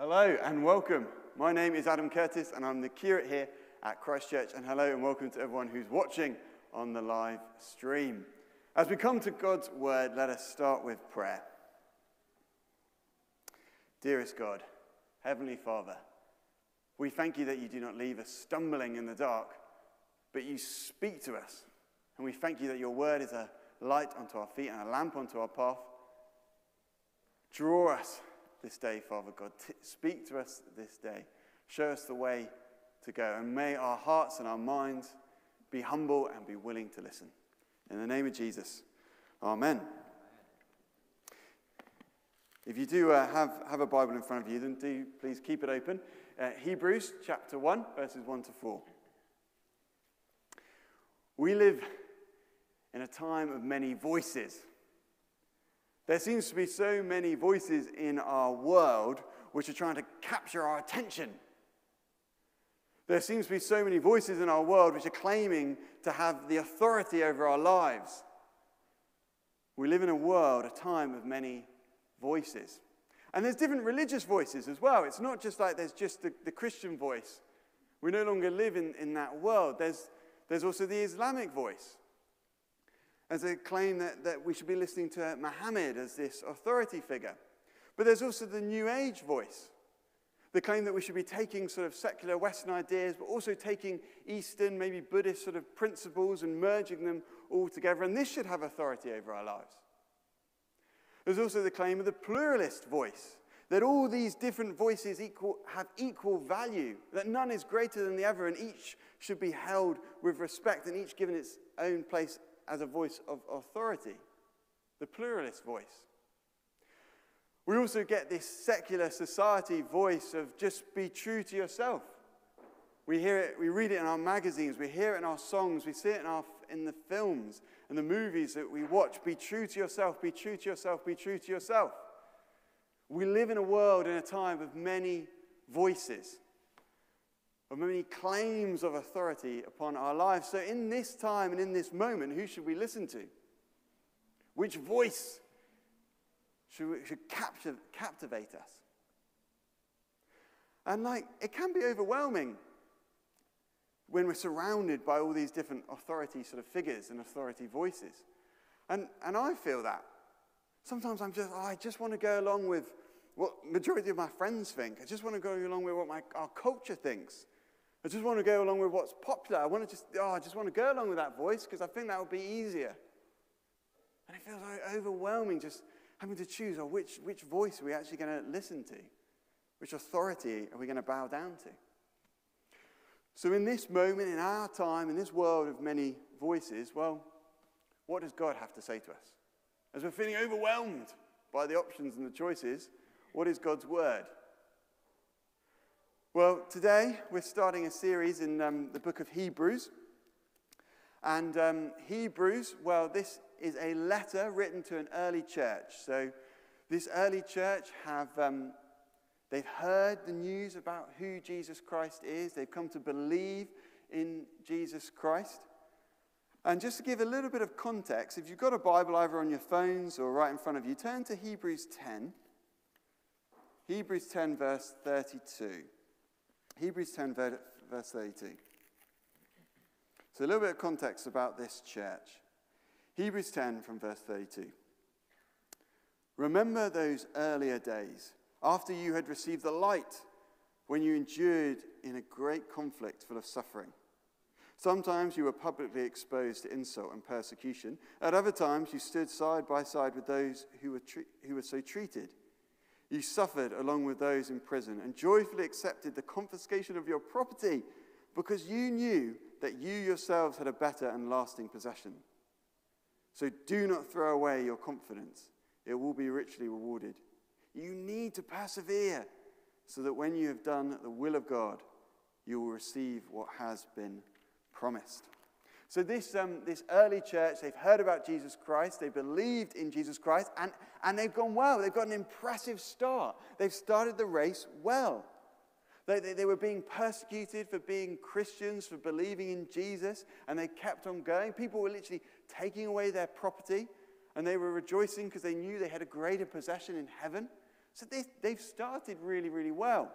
Hello and welcome. My name is Adam Curtis and I'm the curate here at Christchurch. And hello and welcome to everyone who's watching on the live stream. As we come to God's word, let us start with prayer. Dearest God, Heavenly Father, we thank you that you do not leave us stumbling in the dark, but you speak to us. And we thank you that your word is a light unto our feet and a lamp unto our path. Draw us this day, Father God. T- speak to us this day. Show us the way to go. And may our hearts and our minds be humble and be willing to listen. In the name of Jesus, Amen. If you do uh, have, have a Bible in front of you, then do please keep it open. Uh, Hebrews chapter 1, verses 1 to 4. We live in a time of many voices. There seems to be so many voices in our world which are trying to capture our attention. There seems to be so many voices in our world which are claiming to have the authority over our lives. We live in a world, a time of many voices. And there's different religious voices as well. It's not just like there's just the, the Christian voice. We no longer live in, in that world. There's, there's also the Islamic voice as a claim that, that we should be listening to Muhammad as this authority figure. But there's also the New Age voice, the claim that we should be taking sort of secular Western ideas, but also taking Eastern, maybe Buddhist sort of principles and merging them all together. And this should have authority over our lives. There's also the claim of the pluralist voice, that all these different voices equal, have equal value, that none is greater than the other, and each should be held with respect and each given its own place as a voice of authority, the pluralist voice. We also get this secular society voice of just be true to yourself. We hear it, we read it in our magazines, we hear it in our songs, we see it in, our, in the films and the movies that we watch. Be true to yourself, be true to yourself, be true to yourself. We live in a world in a time of many voices of many claims of authority upon our lives. So, in this time and in this moment, who should we listen to? Which voice should, we, should captivate us? And, like, it can be overwhelming when we're surrounded by all these different authority sort of figures and authority voices. And, and I feel that. Sometimes I'm just, oh, I just want to go along with what majority of my friends think. I just want to go along with what my, our culture thinks. I just want to go along with what's popular. I want to just, oh, I just want to go along with that voice because I think that would be easier. And it feels like overwhelming just having to choose oh, which, which voice are we actually going to listen to? Which authority are we going to bow down to? So, in this moment, in our time, in this world of many voices, well, what does God have to say to us? As we're feeling overwhelmed by the options and the choices, what is God's word? Well, today we're starting a series in um, the book of Hebrews. And um, Hebrews, well, this is a letter written to an early church. So, this early church have um, they've heard the news about who Jesus Christ is. They've come to believe in Jesus Christ. And just to give a little bit of context, if you've got a Bible either on your phones or right in front of you, turn to Hebrews 10. Hebrews 10, verse 32. Hebrews 10, verse 32. So, a little bit of context about this church. Hebrews 10 from verse 32. Remember those earlier days after you had received the light when you endured in a great conflict full of suffering. Sometimes you were publicly exposed to insult and persecution. At other times, you stood side by side with those who were, tre- who were so treated. You suffered along with those in prison and joyfully accepted the confiscation of your property because you knew that you yourselves had a better and lasting possession. So do not throw away your confidence, it will be richly rewarded. You need to persevere so that when you have done the will of God, you will receive what has been promised. So, this, um, this early church, they've heard about Jesus Christ, they believed in Jesus Christ, and, and they've gone well. They've got an impressive start. They've started the race well. They, they, they, were being persecuted for being Christians, for believing in Jesus, and they kept on going. People were literally taking away their property, and they were rejoicing because they knew they had a greater possession in heaven. So they, they've started really, really well.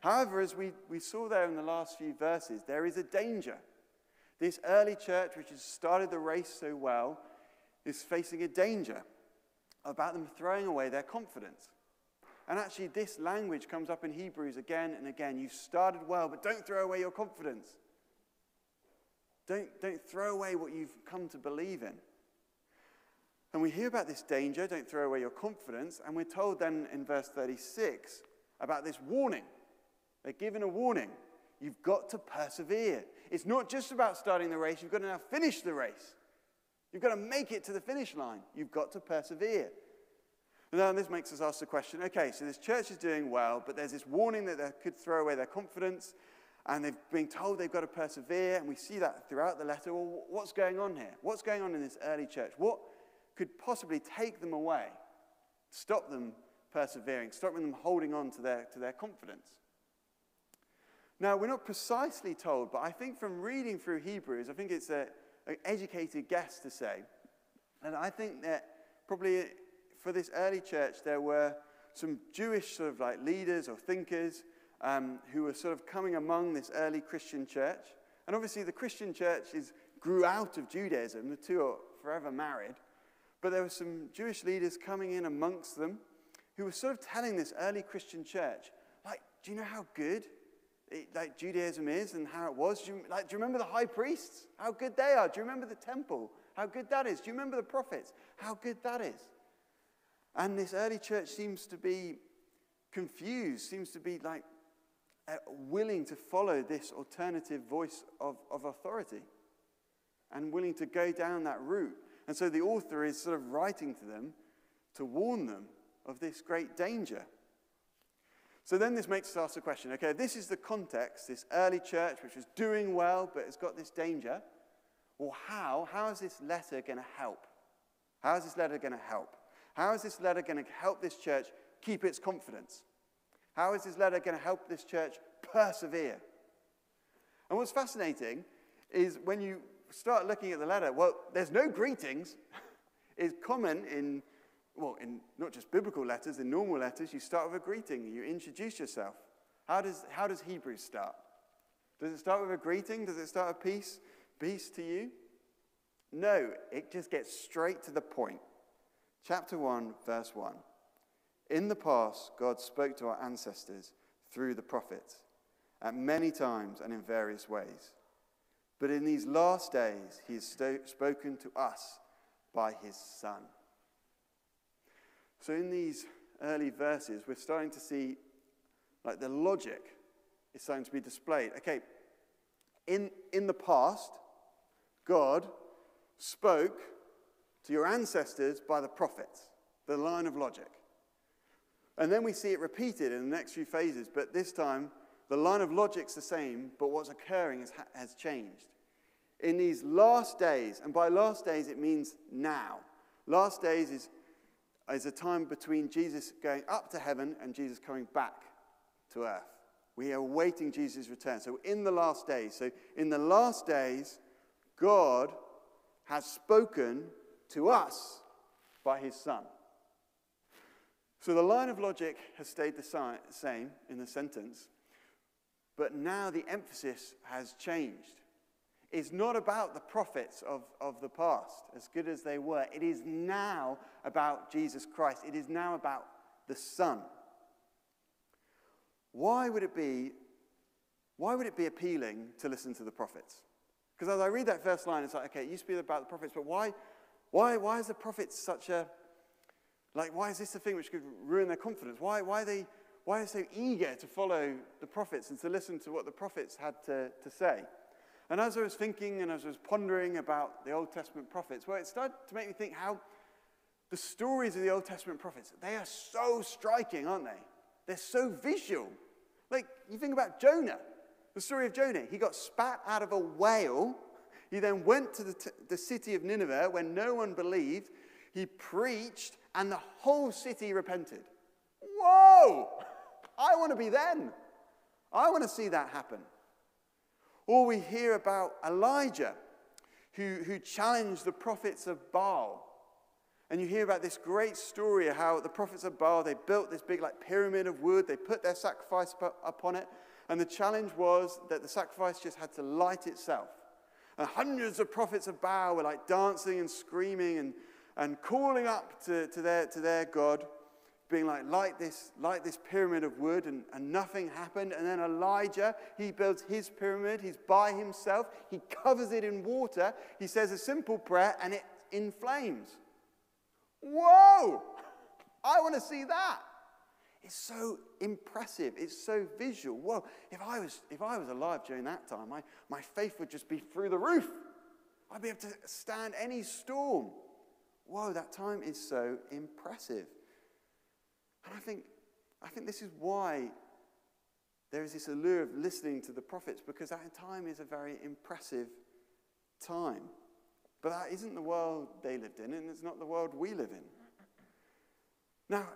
However, as we, we saw there in the last few verses, there is a danger. This early church, which has started the race so well, is facing a danger about them throwing away their confidence. And actually, this language comes up in Hebrews again and again. You've started well, but don't throw away your confidence. Don't, don't throw away what you've come to believe in. And we hear about this danger, don't throw away your confidence, and we're told then in verse 36 about this warning. They're given a warning. You've got to persevere. It's not just about starting the race, you've got to now finish the race. You've got to make it to the finish line. You've got to persevere. And this makes us ask the question okay, so this church is doing well, but there's this warning that they could throw away their confidence, and they've been told they've got to persevere, and we see that throughout the letter. Well, what's going on here? What's going on in this early church? What could possibly take them away, stop them persevering, stop them holding on to their, to their confidence? Now, we're not precisely told, but I think from reading through Hebrews, I think it's an educated guess to say, and I think that probably for this early church, there were some Jewish sort of like leaders or thinkers um, who were sort of coming among this early Christian church. And obviously, the Christian church is, grew out of Judaism. The two are forever married. But there were some Jewish leaders coming in amongst them who were sort of telling this early Christian church, like, do you know how good like Judaism is and how it was? Do you, like, do you remember the high priests? How good they are? Do you remember the temple? How good that is? Do you remember the prophets? How good that is? And this early church seems to be confused, seems to be like uh, willing to follow this alternative voice of, of authority and willing to go down that route. And so the author is sort of writing to them to warn them of this great danger. So then this makes us ask the question okay, this is the context, this early church which was doing well but has got this danger. Well, how? How is this letter going to help? How is this letter going to help? How is this letter going to help this church keep its confidence? How is this letter going to help this church persevere? And what's fascinating is when you start looking at the letter, well, there's no greetings. it's common in, well, in not just biblical letters, in normal letters, you start with a greeting, you introduce yourself. How does, how does Hebrews start? Does it start with a greeting? Does it start with peace? Peace to you? No, it just gets straight to the point. Chapter 1, verse 1. In the past, God spoke to our ancestors through the prophets at many times and in various ways. But in these last days, he has sto- spoken to us by his Son. So, in these early verses, we're starting to see like the logic is starting to be displayed. Okay, in, in the past, God spoke to your ancestors by the prophets, the line of logic. And then we see it repeated in the next few phases, but this time the line of logic's the same, but what's occurring has, has changed. In these last days, and by last days it means now, last days is, is a time between Jesus going up to heaven and Jesus coming back to earth. We are awaiting Jesus' return. So, in the last days, so in the last days, God has spoken to us by his Son. So the line of logic has stayed the same in the sentence, but now the emphasis has changed. It's not about the prophets of, of the past, as good as they were. It is now about Jesus Christ. It is now about the Son. Why would it be, why would it be appealing to listen to the prophets? Because as I read that first line, it's like, okay, it used to be about the prophets, but why, why, why is the prophets such a, like, why is this the thing which could ruin their confidence? Why, why, are they, why are they so eager to follow the prophets and to listen to what the prophets had to, to say? And as I was thinking and as I was pondering about the Old Testament prophets, well, it started to make me think how the stories of the Old Testament prophets, they are so striking, aren't they? They're so visual. Like, you think about Jonah, the story of Jonah. He got spat out of a whale he then went to the, t- the city of Nineveh when no one believed. He preached, and the whole city repented. Whoa! I want to be then. I want to see that happen. Or we hear about Elijah, who, who challenged the prophets of Baal. And you hear about this great story of how the prophets of Baal, they built this big like pyramid of wood, they put their sacrifice upon it, and the challenge was that the sacrifice just had to light itself. And hundreds of prophets of Baal were like dancing and screaming and, and calling up to, to, their, to their God, being like, light this, light this pyramid of wood, and, and nothing happened. And then Elijah, he builds his pyramid, he's by himself, he covers it in water, he says a simple prayer, and it in flames. Whoa! I want to see that. It's so impressive. It's so visual. Whoa, if I was, if I was alive during that time, my, my faith would just be through the roof. I'd be able to stand any storm. Whoa, that time is so impressive. And I think, I think this is why there is this allure of listening to the prophets, because that time is a very impressive time. But that isn't the world they lived in, and it's not the world we live in. Now,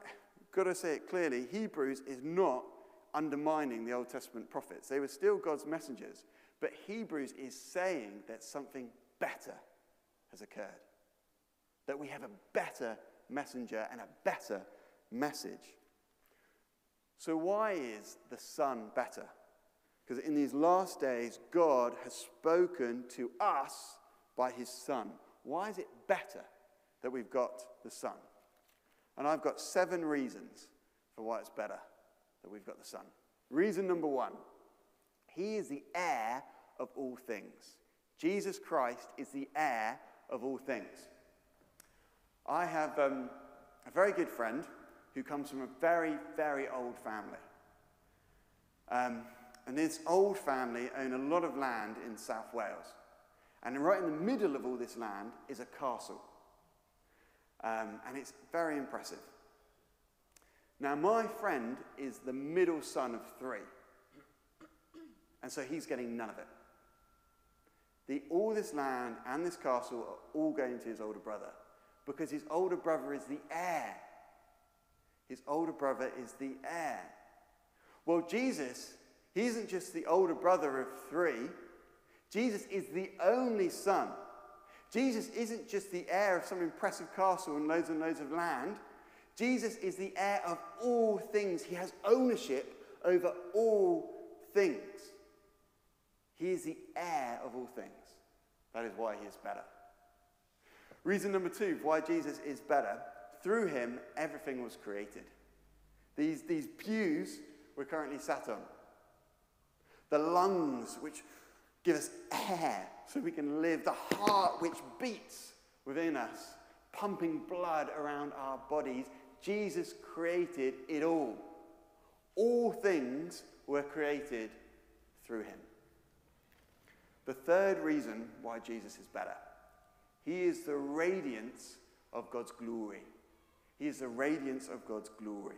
got to say it clearly Hebrews is not undermining the Old Testament prophets. They were still God's messengers. But Hebrews is saying that something better has occurred. That we have a better messenger and a better message. So, why is the Son better? Because in these last days, God has spoken to us by his Son. Why is it better that we've got the Son? And I've got seven reasons for why it's better that we've got the Son. Reason number one He is the heir of all things. Jesus Christ is the heir of all things. I have um, a very good friend who comes from a very, very old family. Um, and this old family own a lot of land in South Wales. And right in the middle of all this land is a castle. Um, and it's very impressive. Now, my friend is the middle son of three. And so he's getting none of it. The, all this land and this castle are all going to his older brother because his older brother is the heir. His older brother is the heir. Well, Jesus, he isn't just the older brother of three, Jesus is the only son Jesus isn't just the heir of some impressive castle and loads and loads of land. Jesus is the heir of all things. He has ownership over all things. He is the heir of all things. That is why he is better. Reason number two why Jesus is better through him, everything was created. These, these pews we're currently sat on, the lungs which give us air so we can live, the heart which beats within us, pumping blood around our bodies. Jesus created it all. All things were created through him. The third reason why Jesus is better he is the radiance of God's glory. He is the radiance of God's glory.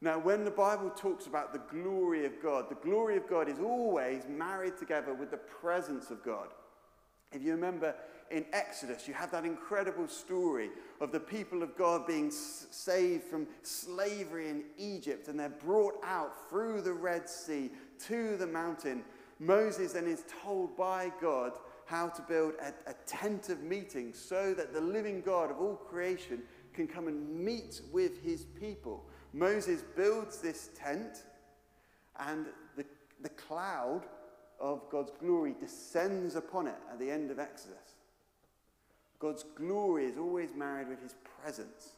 Now, when the Bible talks about the glory of God, the glory of God is always married together with the presence of God. If you remember in Exodus, you have that incredible story of the people of God being saved from slavery in Egypt and they're brought out through the Red Sea to the mountain. Moses then is told by God how to build a, a tent of meeting so that the living God of all creation can come and meet with his people. Moses builds this tent, and the, the cloud of God's glory descends upon it at the end of Exodus. God's glory is always married with his presence.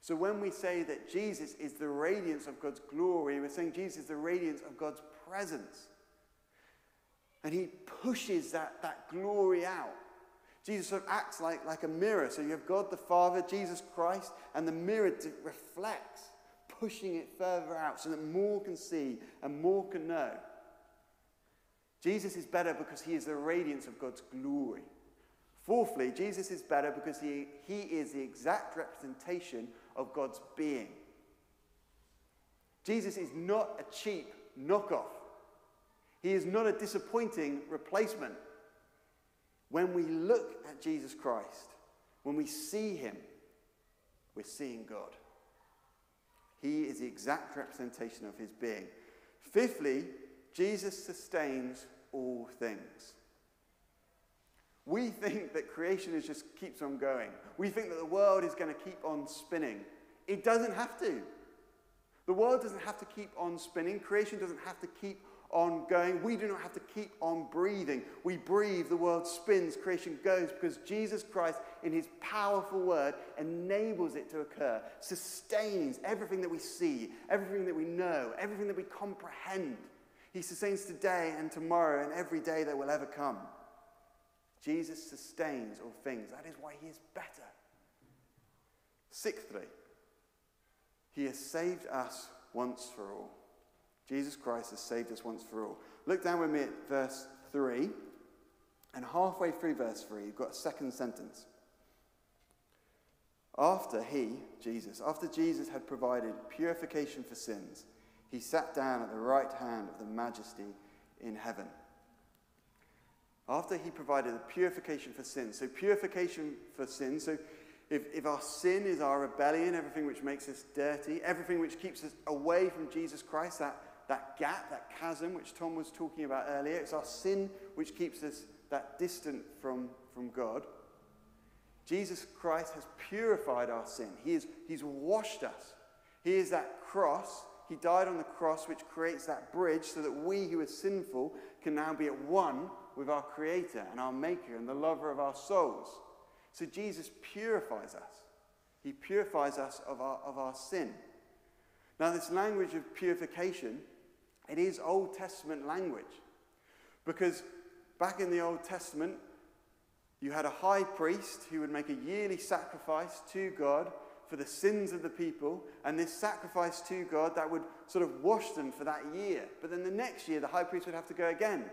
So when we say that Jesus is the radiance of God's glory, we're saying Jesus is the radiance of God's presence. And he pushes that, that glory out. Jesus sort of acts like, like a mirror. So you have God the Father, Jesus Christ, and the mirror reflects pushing it further out so that more can see and more can know. Jesus is better because he is the radiance of God's glory. Fourthly, Jesus is better because he, he is the exact representation of God's being. Jesus is not a cheap knockoff. He is not a disappointing replacement. When we look at Jesus Christ, when we see him, we're seeing God. He is the exact representation of his being. Fifthly, Jesus sustains all things. We think that creation is just keeps on going. We think that the world is going to keep on spinning. It doesn't have to. The world doesn't have to keep on spinning. Creation doesn't have to keep on going. We do not have to keep on breathing. We breathe, the world spins, creation goes because Jesus Christ, in his powerful word, enables it to occur, sustains everything that we see, everything that we know, everything that we comprehend. He sustains today and tomorrow and every day that will ever come. Jesus sustains all things. That is why he is better. Sixthly, he has saved us once for all. Jesus Christ has saved us once for all. Look down with me at verse 3. And halfway through verse 3, you've got a second sentence. After he, Jesus, after Jesus had provided purification for sins, he sat down at the right hand of the majesty in heaven. After he provided the purification for sin. So, purification for sin. So, if, if our sin is our rebellion, everything which makes us dirty, everything which keeps us away from Jesus Christ, that, that gap, that chasm which Tom was talking about earlier, it's our sin which keeps us that distant from, from God. Jesus Christ has purified our sin. He is, he's washed us. He is that cross. He died on the cross, which creates that bridge so that we who are sinful can now be at one with our Creator and our Maker and the lover of our souls. So Jesus purifies us. He purifies us of our, of our sin. Now, this language of purification, it is Old Testament language. Because back in the Old Testament, you had a high priest who would make a yearly sacrifice to God for the sins of the people, and this sacrifice to God that would sort of wash them for that year. But then the next year, the high priest would have to go again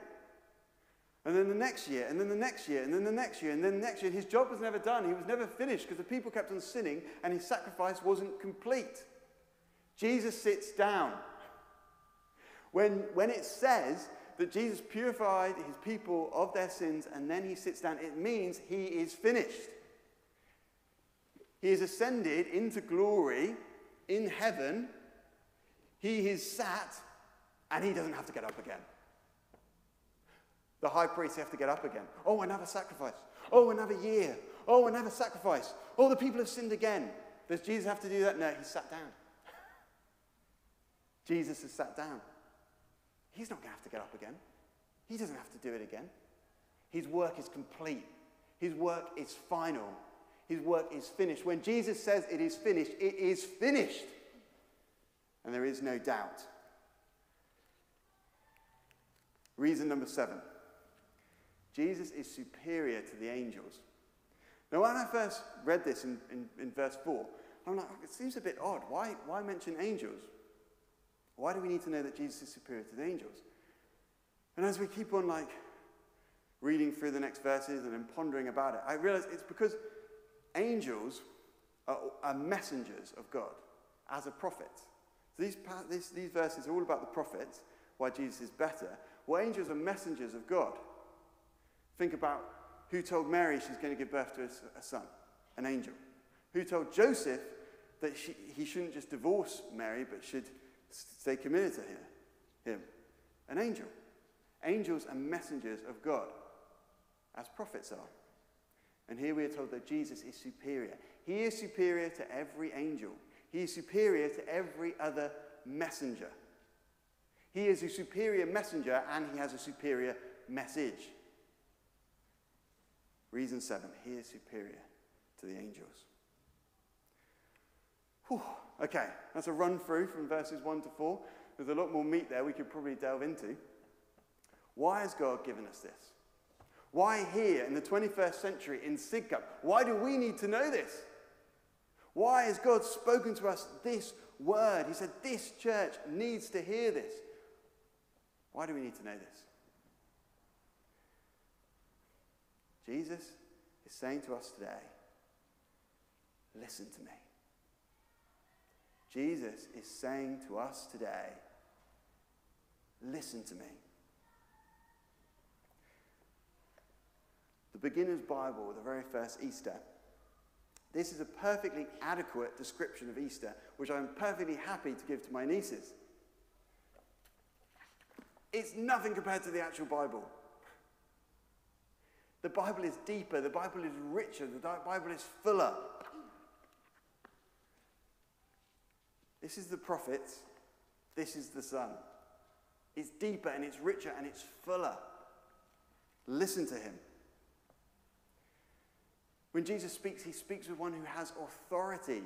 and then the next year, and then the next year, and then the next year, and then the next year. His job was never done. He was never finished because the people kept on sinning and his sacrifice wasn't complete. Jesus sits down. When, when it says that Jesus purified his people of their sins and then he sits down, it means he is finished. He is ascended into glory in heaven. He is sat and he doesn't have to get up again. The high priests have to get up again. Oh, another sacrifice. Oh, another year. Oh, another sacrifice. Oh, the people have sinned again. Does Jesus have to do that? No, he sat down. Jesus has sat down. He's not going to have to get up again. He doesn't have to do it again. His work is complete. His work is final. His work is finished. When Jesus says it is finished, it is finished. And there is no doubt. Reason number seven Jesus is superior to the angels. Now, when I first read this in, in, in verse 4, I'm like, it seems a bit odd. Why, why mention angels? Why do we need to know that Jesus is superior to the angels? And as we keep on like reading through the next verses and then pondering about it, I realize it's because angels are, are messengers of God as a prophet. So these, these, these verses are all about the prophets, why Jesus is better. Well, angels are messengers of God. Think about who told Mary she's going to give birth to a, a son? An angel. Who told Joseph that she, he shouldn't just divorce Mary, but should stay committed to him? him? An angel. Angels are messengers of God, as prophets are. And here we are told that Jesus is superior. He is superior to every angel, he is superior to every other messenger. He is a superior messenger and he has a superior message. Reason seven, he is superior to the angels. Whew. Okay, that's a run through from verses 1 to 4. There's a lot more meat there we could probably delve into. Why has God given us this? Why here in the 21st century in Sidcup? Why do we need to know this? Why has God spoken to us this word? He said, This church needs to hear this. Why do we need to know this? Jesus is saying to us today, listen to me. Jesus is saying to us today, listen to me. The Beginner's Bible, the very first Easter, this is a perfectly adequate description of Easter, which I'm perfectly happy to give to my nieces. It's nothing compared to the actual Bible. The Bible is deeper, the Bible is richer, the Bible is fuller. This is the prophet. this is the Son. It's deeper and it's richer and it's fuller. Listen to him. When Jesus speaks, he speaks with one who has authority.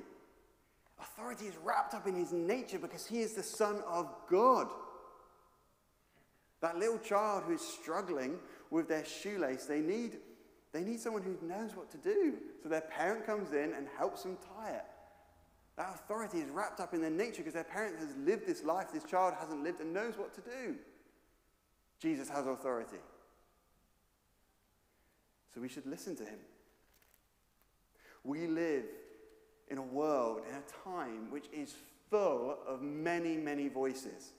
Authority is wrapped up in his nature because he is the Son of God. That little child who is struggling with their shoelace, they need, they need someone who knows what to do. So their parent comes in and helps them tie it. That authority is wrapped up in their nature because their parent has lived this life this child hasn't lived and knows what to do. Jesus has authority. So we should listen to him. We live in a world, in a time which is full of many, many voices.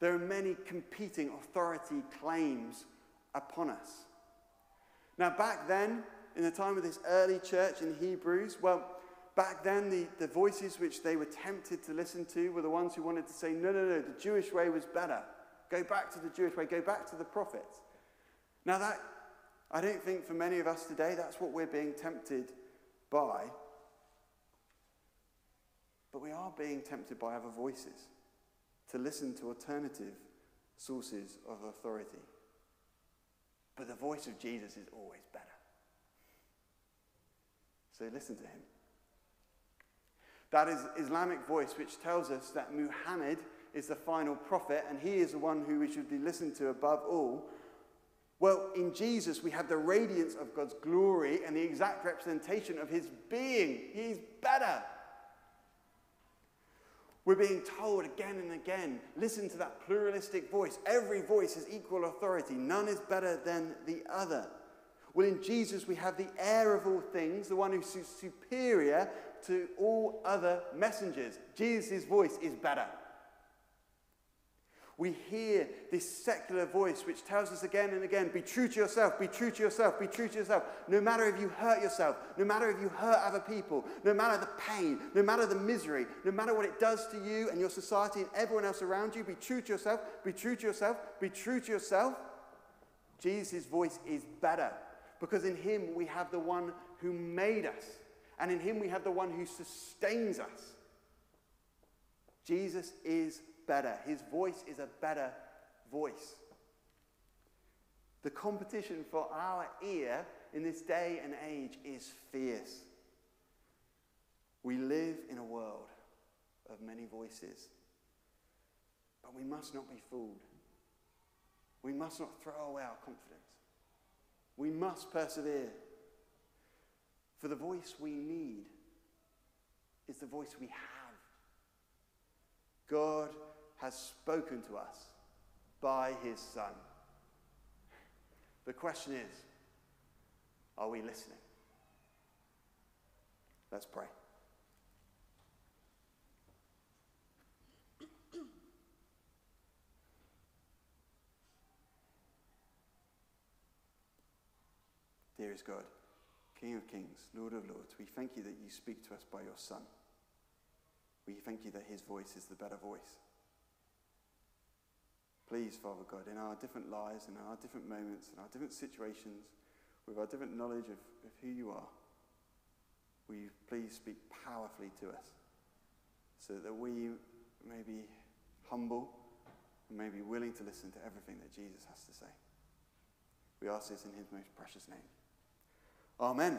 There are many competing authority claims upon us. Now, back then, in the time of this early church in Hebrews, well, back then the, the voices which they were tempted to listen to were the ones who wanted to say, no, no, no, the Jewish way was better. Go back to the Jewish way, go back to the prophets. Now, that, I don't think for many of us today, that's what we're being tempted by. But we are being tempted by other voices to listen to alternative sources of authority. But the voice of Jesus is always better. So listen to him. That is Islamic voice which tells us that Muhammad is the final prophet and he is the one who we should be listened to above all. Well, in Jesus, we have the radiance of God's glory and the exact representation of his being. He's better. We're being told again and again listen to that pluralistic voice. Every voice has equal authority, none is better than the other. Well, in Jesus, we have the heir of all things, the one who's superior to all other messengers. Jesus' voice is better. We hear this secular voice which tells us again and again be true to yourself, be true to yourself, be true to yourself. No matter if you hurt yourself, no matter if you hurt other people, no matter the pain, no matter the misery, no matter what it does to you and your society and everyone else around you, be true to yourself, be true to yourself, be true to yourself. Jesus' voice is better because in him we have the one who made us, and in him we have the one who sustains us. Jesus is better. His voice is a better voice. The competition for our ear in this day and age is fierce. We live in a world of many voices, but we must not be fooled. We must not throw away our confidence. We must persevere. For the voice we need is the voice we have. God has spoken to us by his Son. The question is are we listening? Let's pray. Dearest God, King of kings, Lord of lords, we thank you that you speak to us by your Son. We thank you that his voice is the better voice. Please, Father God, in our different lives, in our different moments, in our different situations, with our different knowledge of, of who you are, will you please speak powerfully to us so that we may be humble and may be willing to listen to everything that Jesus has to say. We ask this in his most precious name. Amen.